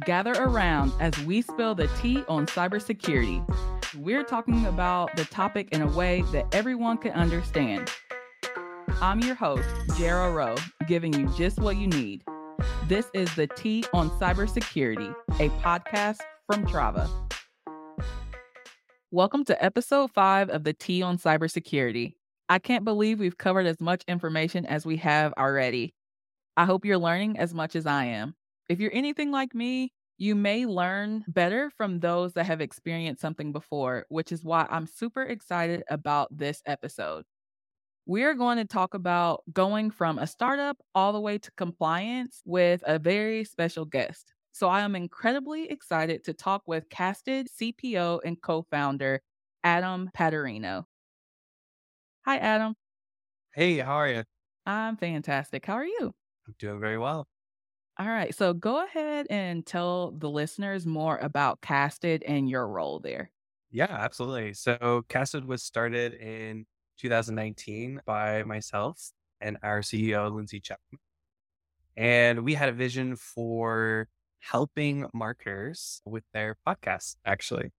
gather around as we spill the tea on cybersecurity. We're talking about the topic in a way that everyone can understand. I'm your host, Jara Rowe, giving you just what you need. This is the Tea on Cybersecurity, a podcast from Trava. Welcome to episode five of the Tea on Cybersecurity. I can't believe we've covered as much information as we have already. I hope you're learning as much as I am. If you're anything like me, you may learn better from those that have experienced something before, which is why I'm super excited about this episode. We're going to talk about going from a startup all the way to compliance with a very special guest. So I am incredibly excited to talk with Casted CPO and co founder Adam Patarino. Hi, Adam. Hey, how are you? I'm fantastic. How are you? I'm doing very well. All right. So go ahead and tell the listeners more about Casted and your role there. Yeah, absolutely. So Casted was started in 2019 by myself and our CEO, Lindsay Chapman. And we had a vision for helping marketers with their podcasts, actually.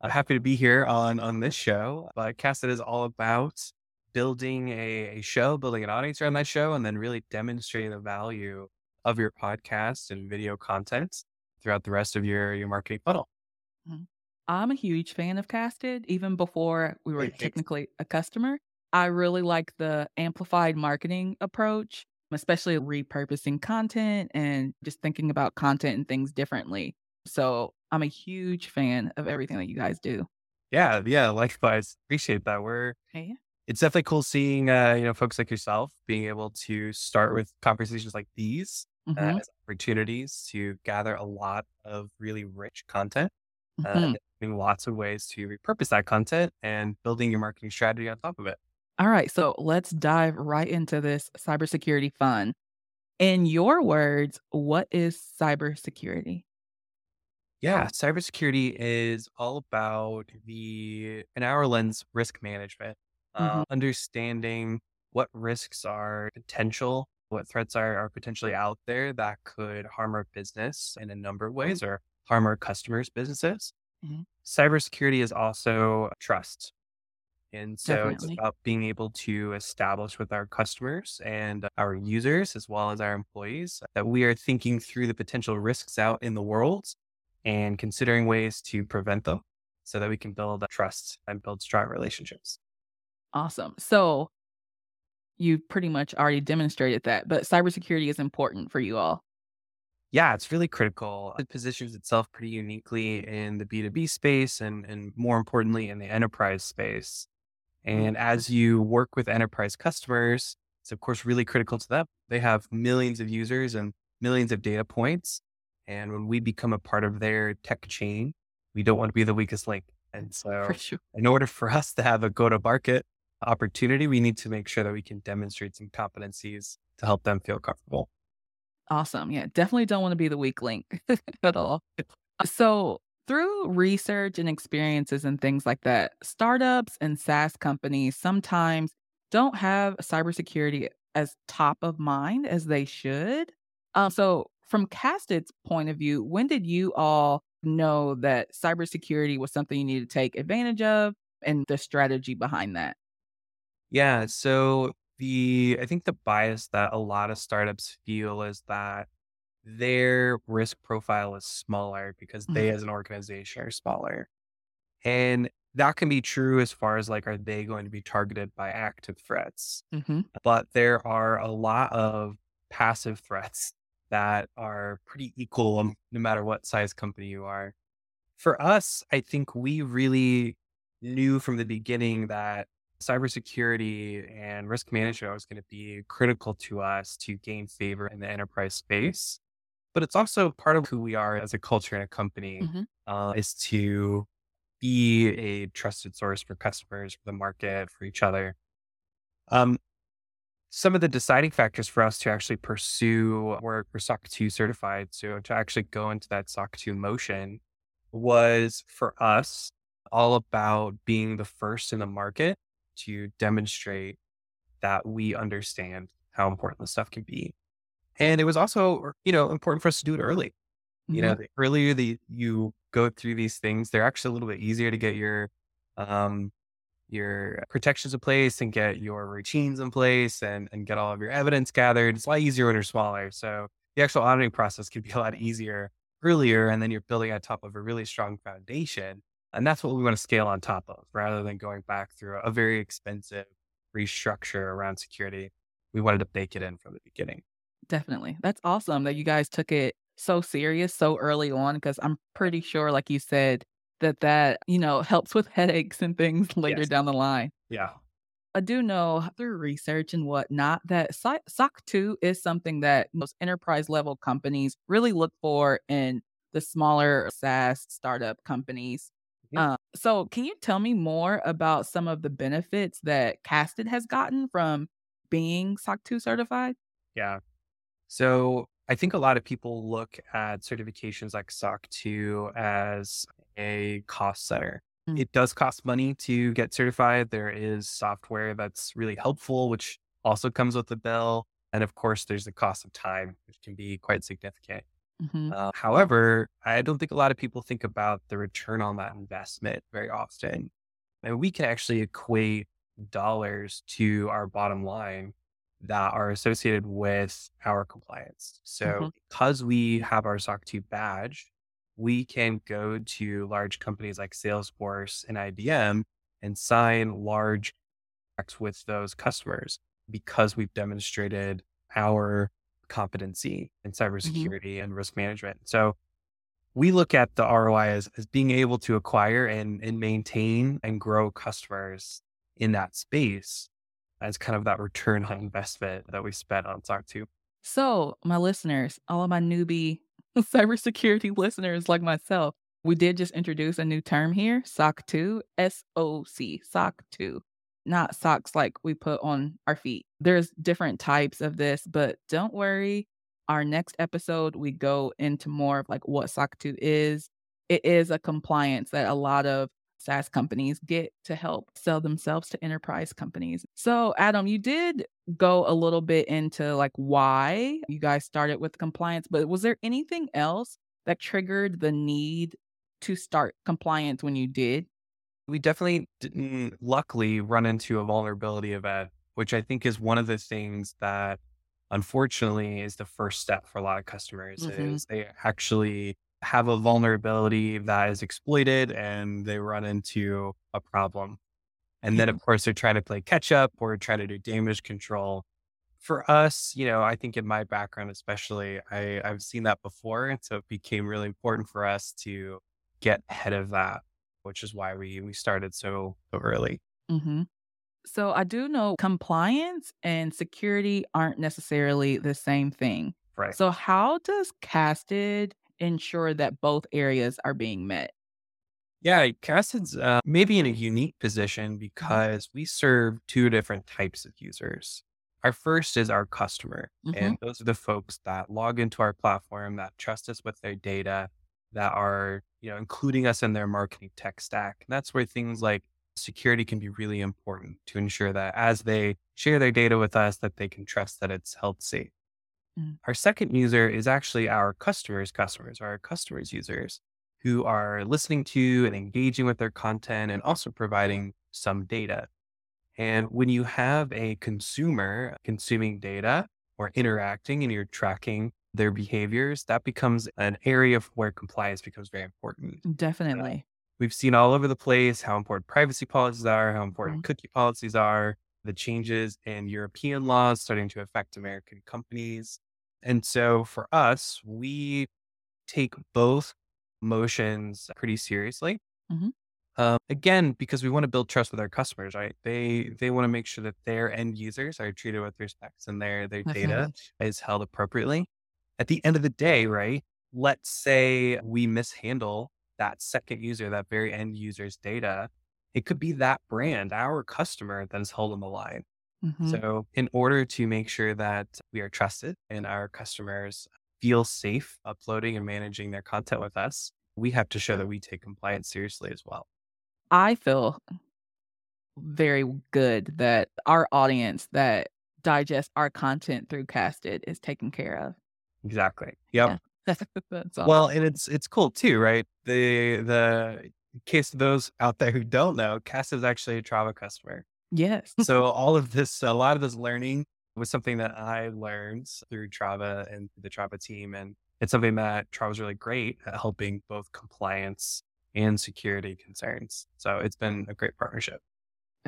I'm happy to be here on, on this show, but Casted is all about building a, a show, building an audience around that show, and then really demonstrating the value of your podcast and video content throughout the rest of your, your marketing funnel. Mm-hmm. I'm a huge fan of Casted, even before we were technically a customer. I really like the amplified marketing approach, especially repurposing content and just thinking about content and things differently. So I'm a huge fan of everything that you guys do. Yeah, yeah, likewise. Appreciate that. We're hey. it's definitely cool seeing uh, you know, folks like yourself being able to start with conversations like these mm-hmm. uh, as opportunities to gather a lot of really rich content, uh, mm-hmm. uh, lots of ways to repurpose that content and building your marketing strategy on top of it. All right, so let's dive right into this cybersecurity fun. In your words, what is cybersecurity? Yeah, cybersecurity is all about the, in our lens, risk management, mm-hmm. uh, understanding what risks are potential what threats are, are potentially out there that could harm our business in a number of ways or harm our customers' businesses. Mm-hmm. Cybersecurity is also trust. And so Definitely. it's about being able to establish with our customers and our users, as well as our employees, that we are thinking through the potential risks out in the world and considering ways to prevent them so that we can build trust and build strong relationships. Awesome. So you pretty much already demonstrated that, but cybersecurity is important for you all. Yeah, it's really critical. It positions itself pretty uniquely in the B2B space and, and more importantly, in the enterprise space. And mm-hmm. as you work with enterprise customers, it's of course really critical to them. They have millions of users and millions of data points. And when we become a part of their tech chain, we don't want to be the weakest link. And so, sure. in order for us to have a go to market opportunity, we need to make sure that we can demonstrate some competencies to help them feel comfortable. Awesome. Yeah, definitely don't want to be the weak link at all. So, through research and experiences and things like that, startups and SaaS companies sometimes don't have cybersecurity as top of mind as they should. Um, so, from Casted's point of view, when did you all know that cybersecurity was something you need to take advantage of and the strategy behind that? Yeah. So the I think the bias that a lot of startups feel is that their risk profile is smaller because they mm-hmm. as an organization are smaller. And that can be true as far as like, are they going to be targeted by active threats? Mm-hmm. But there are a lot of passive threats that are pretty equal um, no matter what size company you are. For us, I think we really knew from the beginning that cybersecurity and risk management is going to be critical to us to gain favor in the enterprise space. But it's also part of who we are as a culture and a company mm-hmm. uh, is to be a trusted source for customers, for the market, for each other. Um, some of the deciding factors for us to actually pursue work for SOC 2 certified, so to actually go into that SOC 2 motion was for us all about being the first in the market to demonstrate that we understand how important this stuff can be. And it was also, you know, important for us to do it early. You know, Mhm. the earlier that you go through these things, they're actually a little bit easier to get your um your protections in place and get your routines in place and and get all of your evidence gathered. It's a lot easier when you're smaller. So the actual auditing process can be a lot easier earlier, and then you're building on top of a really strong foundation. And that's what we want to scale on top of rather than going back through a very expensive restructure around security. We wanted to bake it in from the beginning. Definitely. That's awesome that you guys took it so serious so early on because I'm pretty sure, like you said, that that, you know, helps with headaches and things later Yes. down the line. Yeah. I do know through research and whatnot that SOC SOC 2 is something that most enterprise level companies really look for in the smaller SaaS startup companies. Mhm. Uh, so, can you tell me more about some of the benefits that Casted has gotten from being SOC 2 certified? Yeah. So I think a lot of people look at certifications like SOC 2 as a cost center. Mm. It does cost money to get certified. There is software that's really helpful, which also comes with the bill. And of course, there's the cost of time, which can be quite significant. Mhm. Uh, however, I don't think a lot of people think about the return on that investment very often. And we can actually equate dollars to our bottom line that are associated with our compliance. So, Mhm. because we have our SOC 2 badge, we can go to large companies like Salesforce and IBM and sign large contracts with those customers because we've demonstrated our competency in Mhm. cybersecurity and risk management. So, we look at the ROI as, as being able to acquire and, and maintain and grow customers in that space as kind of that return on investment that we spent on SOC 2. So, my listeners, all of my newbie cybersecurity listeners like myself, we did just introduce a new term here, SOC 2, S O C, SOC 2, not socks like we put on our feet. There's different types of this, but don't worry. Our next episode, we go into more of like what SOC 2 is. It is a compliance that a lot of SaaS companies get to help sell themselves to enterprise companies. So, Adam, you did go a little bit into like why you guys started with compliance, but was there anything else that triggered the need to start compliance when you did? We definitely didn't luckily run into a vulnerability event, which I think is one of the things that unfortunately is the first step for a lot of customers Mhm. is they actually have a vulnerability that is exploited and they run into a problem. And then, of course, they're trying to play catch up or try to do damage control. For us, you know, I think in my background, especially, I, I've seen that before. And so it became really important for us to get ahead of that, which is why we, we started so, early. hmm So, I do know compliance and security aren't necessarily the same thing. Right. So, how does Casted ensure that both areas are being met? Yeah, Casted's uh, maybe in a unique position because we serve two different types of users. Our first is our customer, hmm and those are the folks that log into our platform, that trust us with their data, that are you know including us in their marketing tech stack. And that's where things like security can be really important to ensure that as they share their data with us, that they can trust that it's held safe. Mm. Our second user is actually our customers' customers, our customers' users who are listening to and engaging with their content and also providing some data. And when you have a consumer consuming data or interacting and you're tracking their behaviors, that becomes an area where compliance becomes very important. Definitely. We've seen all over the place how important privacy policies are, how important Mhm. cookie policies are, the changes in European laws starting to affect American companies. And so for us, we take both motions pretty seriously. Mhm. Um, again, because we want to build trust with our customers, right? They they want to make sure that their end users are treated with respect and their their data is held appropriately. At the end of the day, right? Let's say we mishandle that second user, that very end user's data. It could be that brand, our customer, that is holding the line. hmm So, in order to make sure that we are trusted and our customers feel safe uploading and managing their content with us, we have to show that we take compliance seriously as well. I feel very good that our audience that digests our content through Casted is taken care of. Exactly. Yeah. Yep. That's Well, and it's it's cool too, right? The the case of those out there who don't know, Cass is actually a Trava customer. Yes. So all of this, a lot of this learning was something that I learned through Trava and the Trava team. And it's something that Trava is really great at helping both compliance and security concerns. So it's been a great partnership.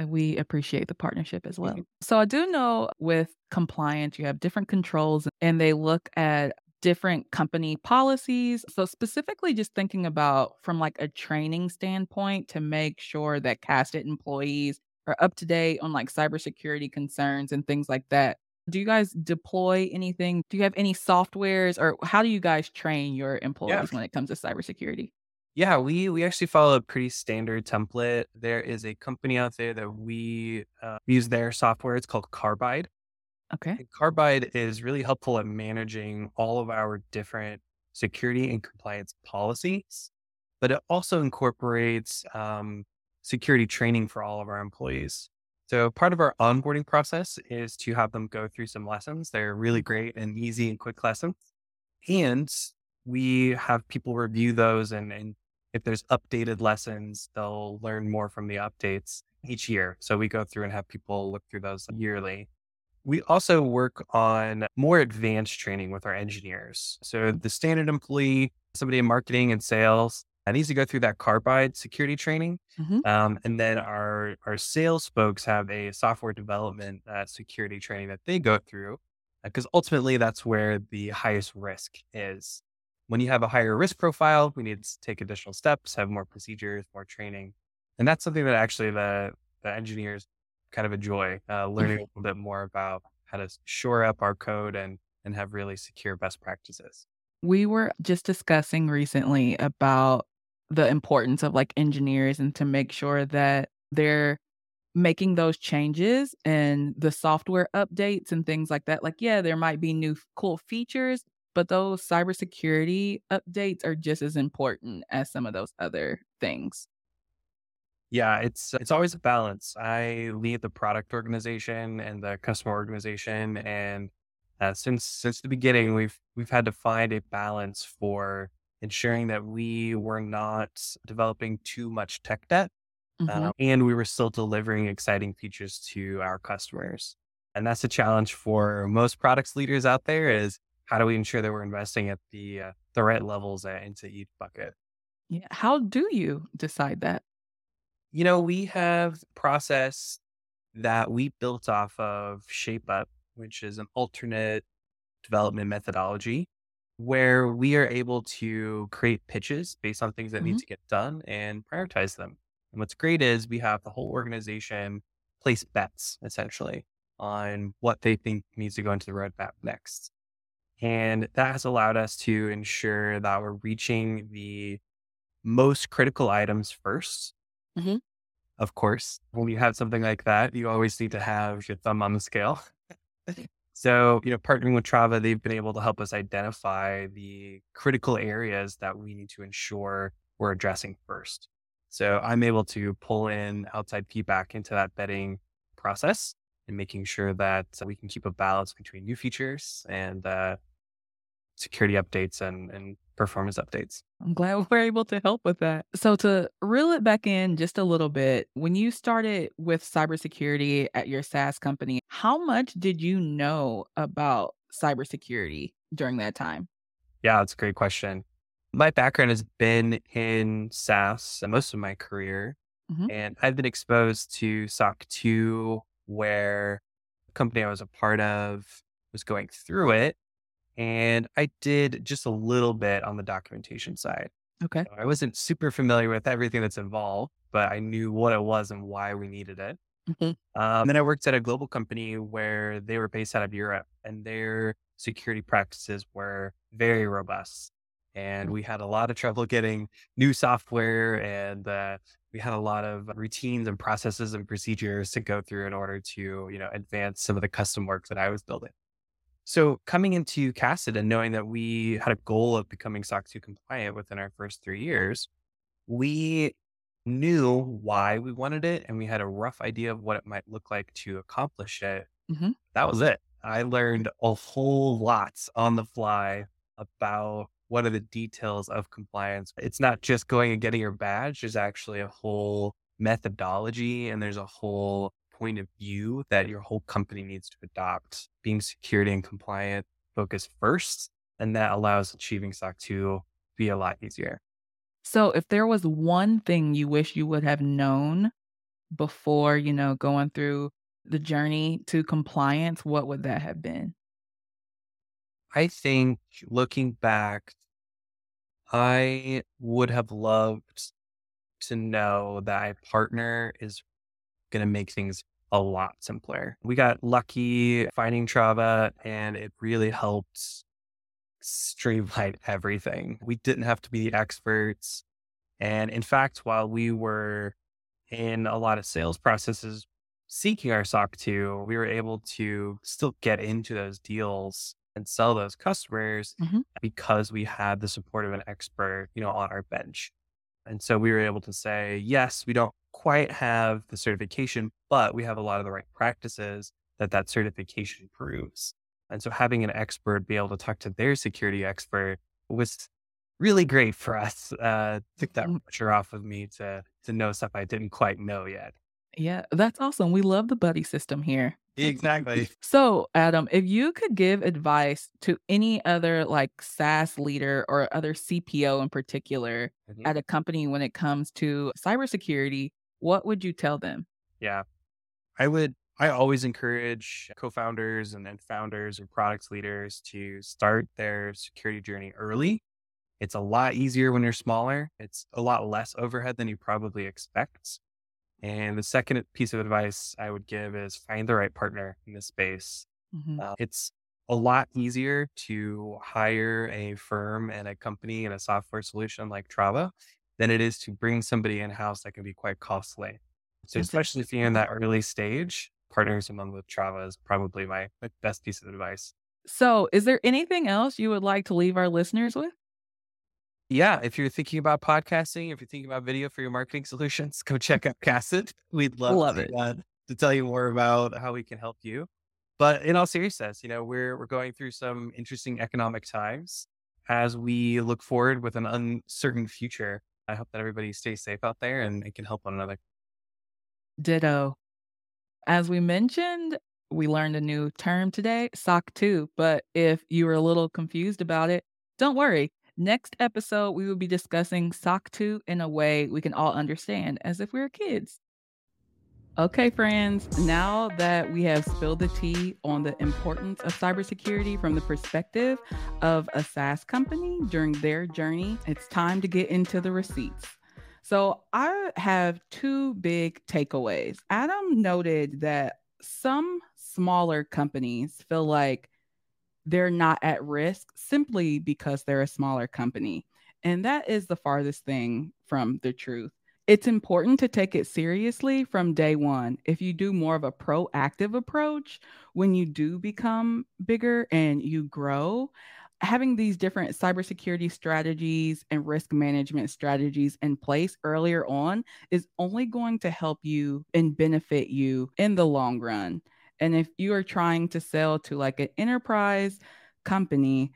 And we appreciate the partnership as well. Mhm. So I do know with compliance, you have different controls and they look at different company policies. So specifically just thinking about from like a training standpoint to make sure that casted employees are up to date on like cybersecurity concerns and things like that. Do you guys deploy anything? Do you have any softwares or how do you guys train your Yeah. employees when it comes to cybersecurity? Yeah, we we actually follow a pretty standard template. There is a company out there that we uh, use their software. It's called Carbide. Okay. And Carbide is really helpful at managing all of our different security and compliance policies, but it also incorporates um, security training for all of our employees. So part of our onboarding process is to have them go through some lessons. They're really great and easy and quick lessons. And we have people review those and, and if there's updated lessons, they'll learn more from the updates each year. So we go through and have people look through those yearly. We also work on more advanced training with our engineers. So the standard employee, somebody in marketing and sales, that needs to go through that Carbide security training. Mhm. Um, and then our our sales folks have a software development uh, security training that they go through because ultimately that's where the highest risk is. When you have a higher risk profile, we need to take additional steps, have more procedures, more training, and that's something that actually the the engineers kind of enjoy uh, learning a little bit more about how to shore up our code and and have really secure best practices. We were just discussing recently about the importance of like engineers and to make sure that they're making those changes and the software updates and things like that. Like, yeah, there might be new cool features, but those cybersecurity updates are just as important as some of those other things. Yeah, it's it's always a balance. I lead the product organization and the customer organization, and uh, since since the beginning, we've we've had to find a balance for ensuring that we were not developing too much tech debt, Mhm. uh, and we were still delivering exciting features to our customers. And that's a challenge for most products leaders out there: is how do we ensure that we're investing at the uh, the right levels into each bucket? Yeah. How do you decide that? You know, we have process that we built off of ShapeUp, which is an alternate development methodology where we are able to create pitches based on things that need Mhm. to get done and prioritize them. And what's great is we have the whole organization place bets essentially on what they think needs to go into the roadmap next. And that has allowed us to ensure that we're reaching the most critical items first Mhm. of course, when you have something like that, you always need to have your thumb on the scale. So, you know, partnering with Trava, they've been able to help us identify the critical areas that we need to ensure we're addressing first. So I'm able to pull in outside feedback into that betting process and making sure that we can keep a balance between new features and uh, security updates and, and performance updates. I'm glad we're able to help with that. So to reel it back in just a little bit, when you started with cybersecurity at your SaaS company, how much did you know about cybersecurity during that time? Yeah, that's a great question. My background has been in SaaS most of my career, Mhm. and I've been exposed to SOC 2 where the company I was a part of was going through it. And I did just a little bit on the documentation side. Okay. I wasn't super familiar with everything that's involved, but I knew what it was and why we needed it. Mhm. Um, then I worked at a global company where they were based out of Europe and their security practices were very robust. And Mm. we had a lot of trouble getting new software and uh, we had a lot of routines and processes and procedures to go through in order to, you know, advance some of the custom work that I was building. So coming into Casted and knowing that we had a goal of becoming SOC 2 compliant within our first three years, we knew why we wanted it and we had a rough idea of what it might look like to accomplish it. Mhm. That was it. I learned a whole lot on the fly about what are the details of compliance. It's not just going and getting your badge. There's actually a whole methodology and there's a whole point of view that your whole company needs to adopt. Being security and compliant focused first, and that allows achieving SOC 2 to be a lot easier. So, if there was one thing you wish you would have known before, you know, going through the journey to compliance, what would that have been? I think looking back, I would have loved to know that a partner is going to make things a lot simpler. We got lucky finding Trava and it really helped streamline everything. We didn't have to be the experts. And in fact, while we were in a lot of sales processes seeking our SOC 2, we were able to still get into those deals and sell those customers mm-hmm. because we had the support of an expert, you know, on our bench. And so we were able to say, yes, we don't quite have the certification, but we have a lot of the right practices that that certification proves. And so having an expert be able to talk to their security expert was really great for us. Uh, took that mm. pressure off of me to to know stuff I didn't quite know yet. Yeah, that's awesome. We love the buddy system here. Exactly. So, Adam, if you could give advice to any other like SaaS leader or other CPO in particular mm-hmm. at a company when it comes to cybersecurity, what would you tell them? Yeah. I would I always encourage co-founders and then founders or products leaders to start their security journey early. It's a lot easier when you're smaller. It's a lot less overhead than you probably expect. And the second piece of advice I would give is find the right partner in this space. Mm-hmm. Uh, it's a lot easier to hire a firm and a company and a software solution like Trava than it is to bring somebody in house that can be quite costly. So, especially if you're in that early stage, partners among with Trava is probably my, my best piece of advice. So, is there anything else you would like to leave our listeners with? yeah, if you're thinking about podcasting, if you're thinking about video for your marketing solutions, go check out Casted. We'd love, love to, it. Uh, to tell you more about how we can help you. But in all seriousness, you know, we're we're going through some interesting economic times as we look forward with an uncertain future. I hope that everybody stays safe out there and, and can help one another. Ditto. As we mentioned, we learned a new term today, SOC 2. But if you were a little confused about it, don't worry. Next episode, we will be discussing SOC 2 in a way we can all understand as if we were kids. Okay, friends, now that we have spilled the tea on the importance of cybersecurity from the perspective of a SaaS company during their journey, it's time to get into the receipts. So, I have two big takeaways. Adam noted that some smaller companies feel like they're not at risk simply because they're a smaller company. And that is the farthest thing from the truth. It's important to take it seriously from day one. If you do more of a proactive approach when you do become bigger and you grow, having these different cybersecurity strategies and risk management strategies in place earlier on is only going to help you and benefit you in the long run. And if you are trying to sell to like an enterprise company,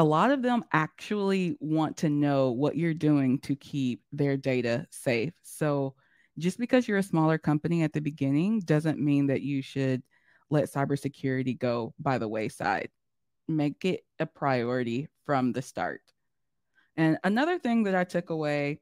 a lot of them actually want to know what you're doing to keep their data safe. So just because you're a smaller company at the beginning doesn't mean that you should let cybersecurity go by the wayside. Make it a priority from the start. And another thing that I took away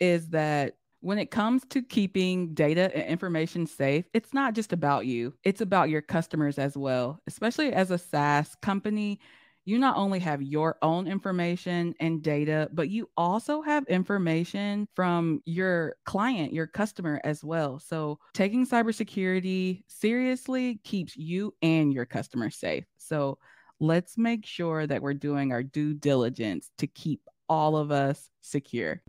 is that when it comes to keeping data and information safe, it's not just about you, it's about your customers as well. Especially as a SaaS company, you not only have your own information and data, but you also have information from your client, your customer as well. So, taking cybersecurity seriously keeps you and your customer safe. So, let's make sure that we're doing our due diligence to keep all of us secure.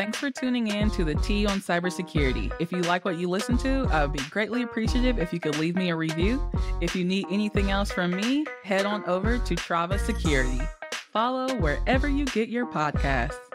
Thanks for tuning in to the Tea on Cybersecurity. If you like what you listen to, I would be greatly appreciative if you could leave me a review. If you need anything else from me, head on over to Trava Security. Follow wherever you get your podcasts.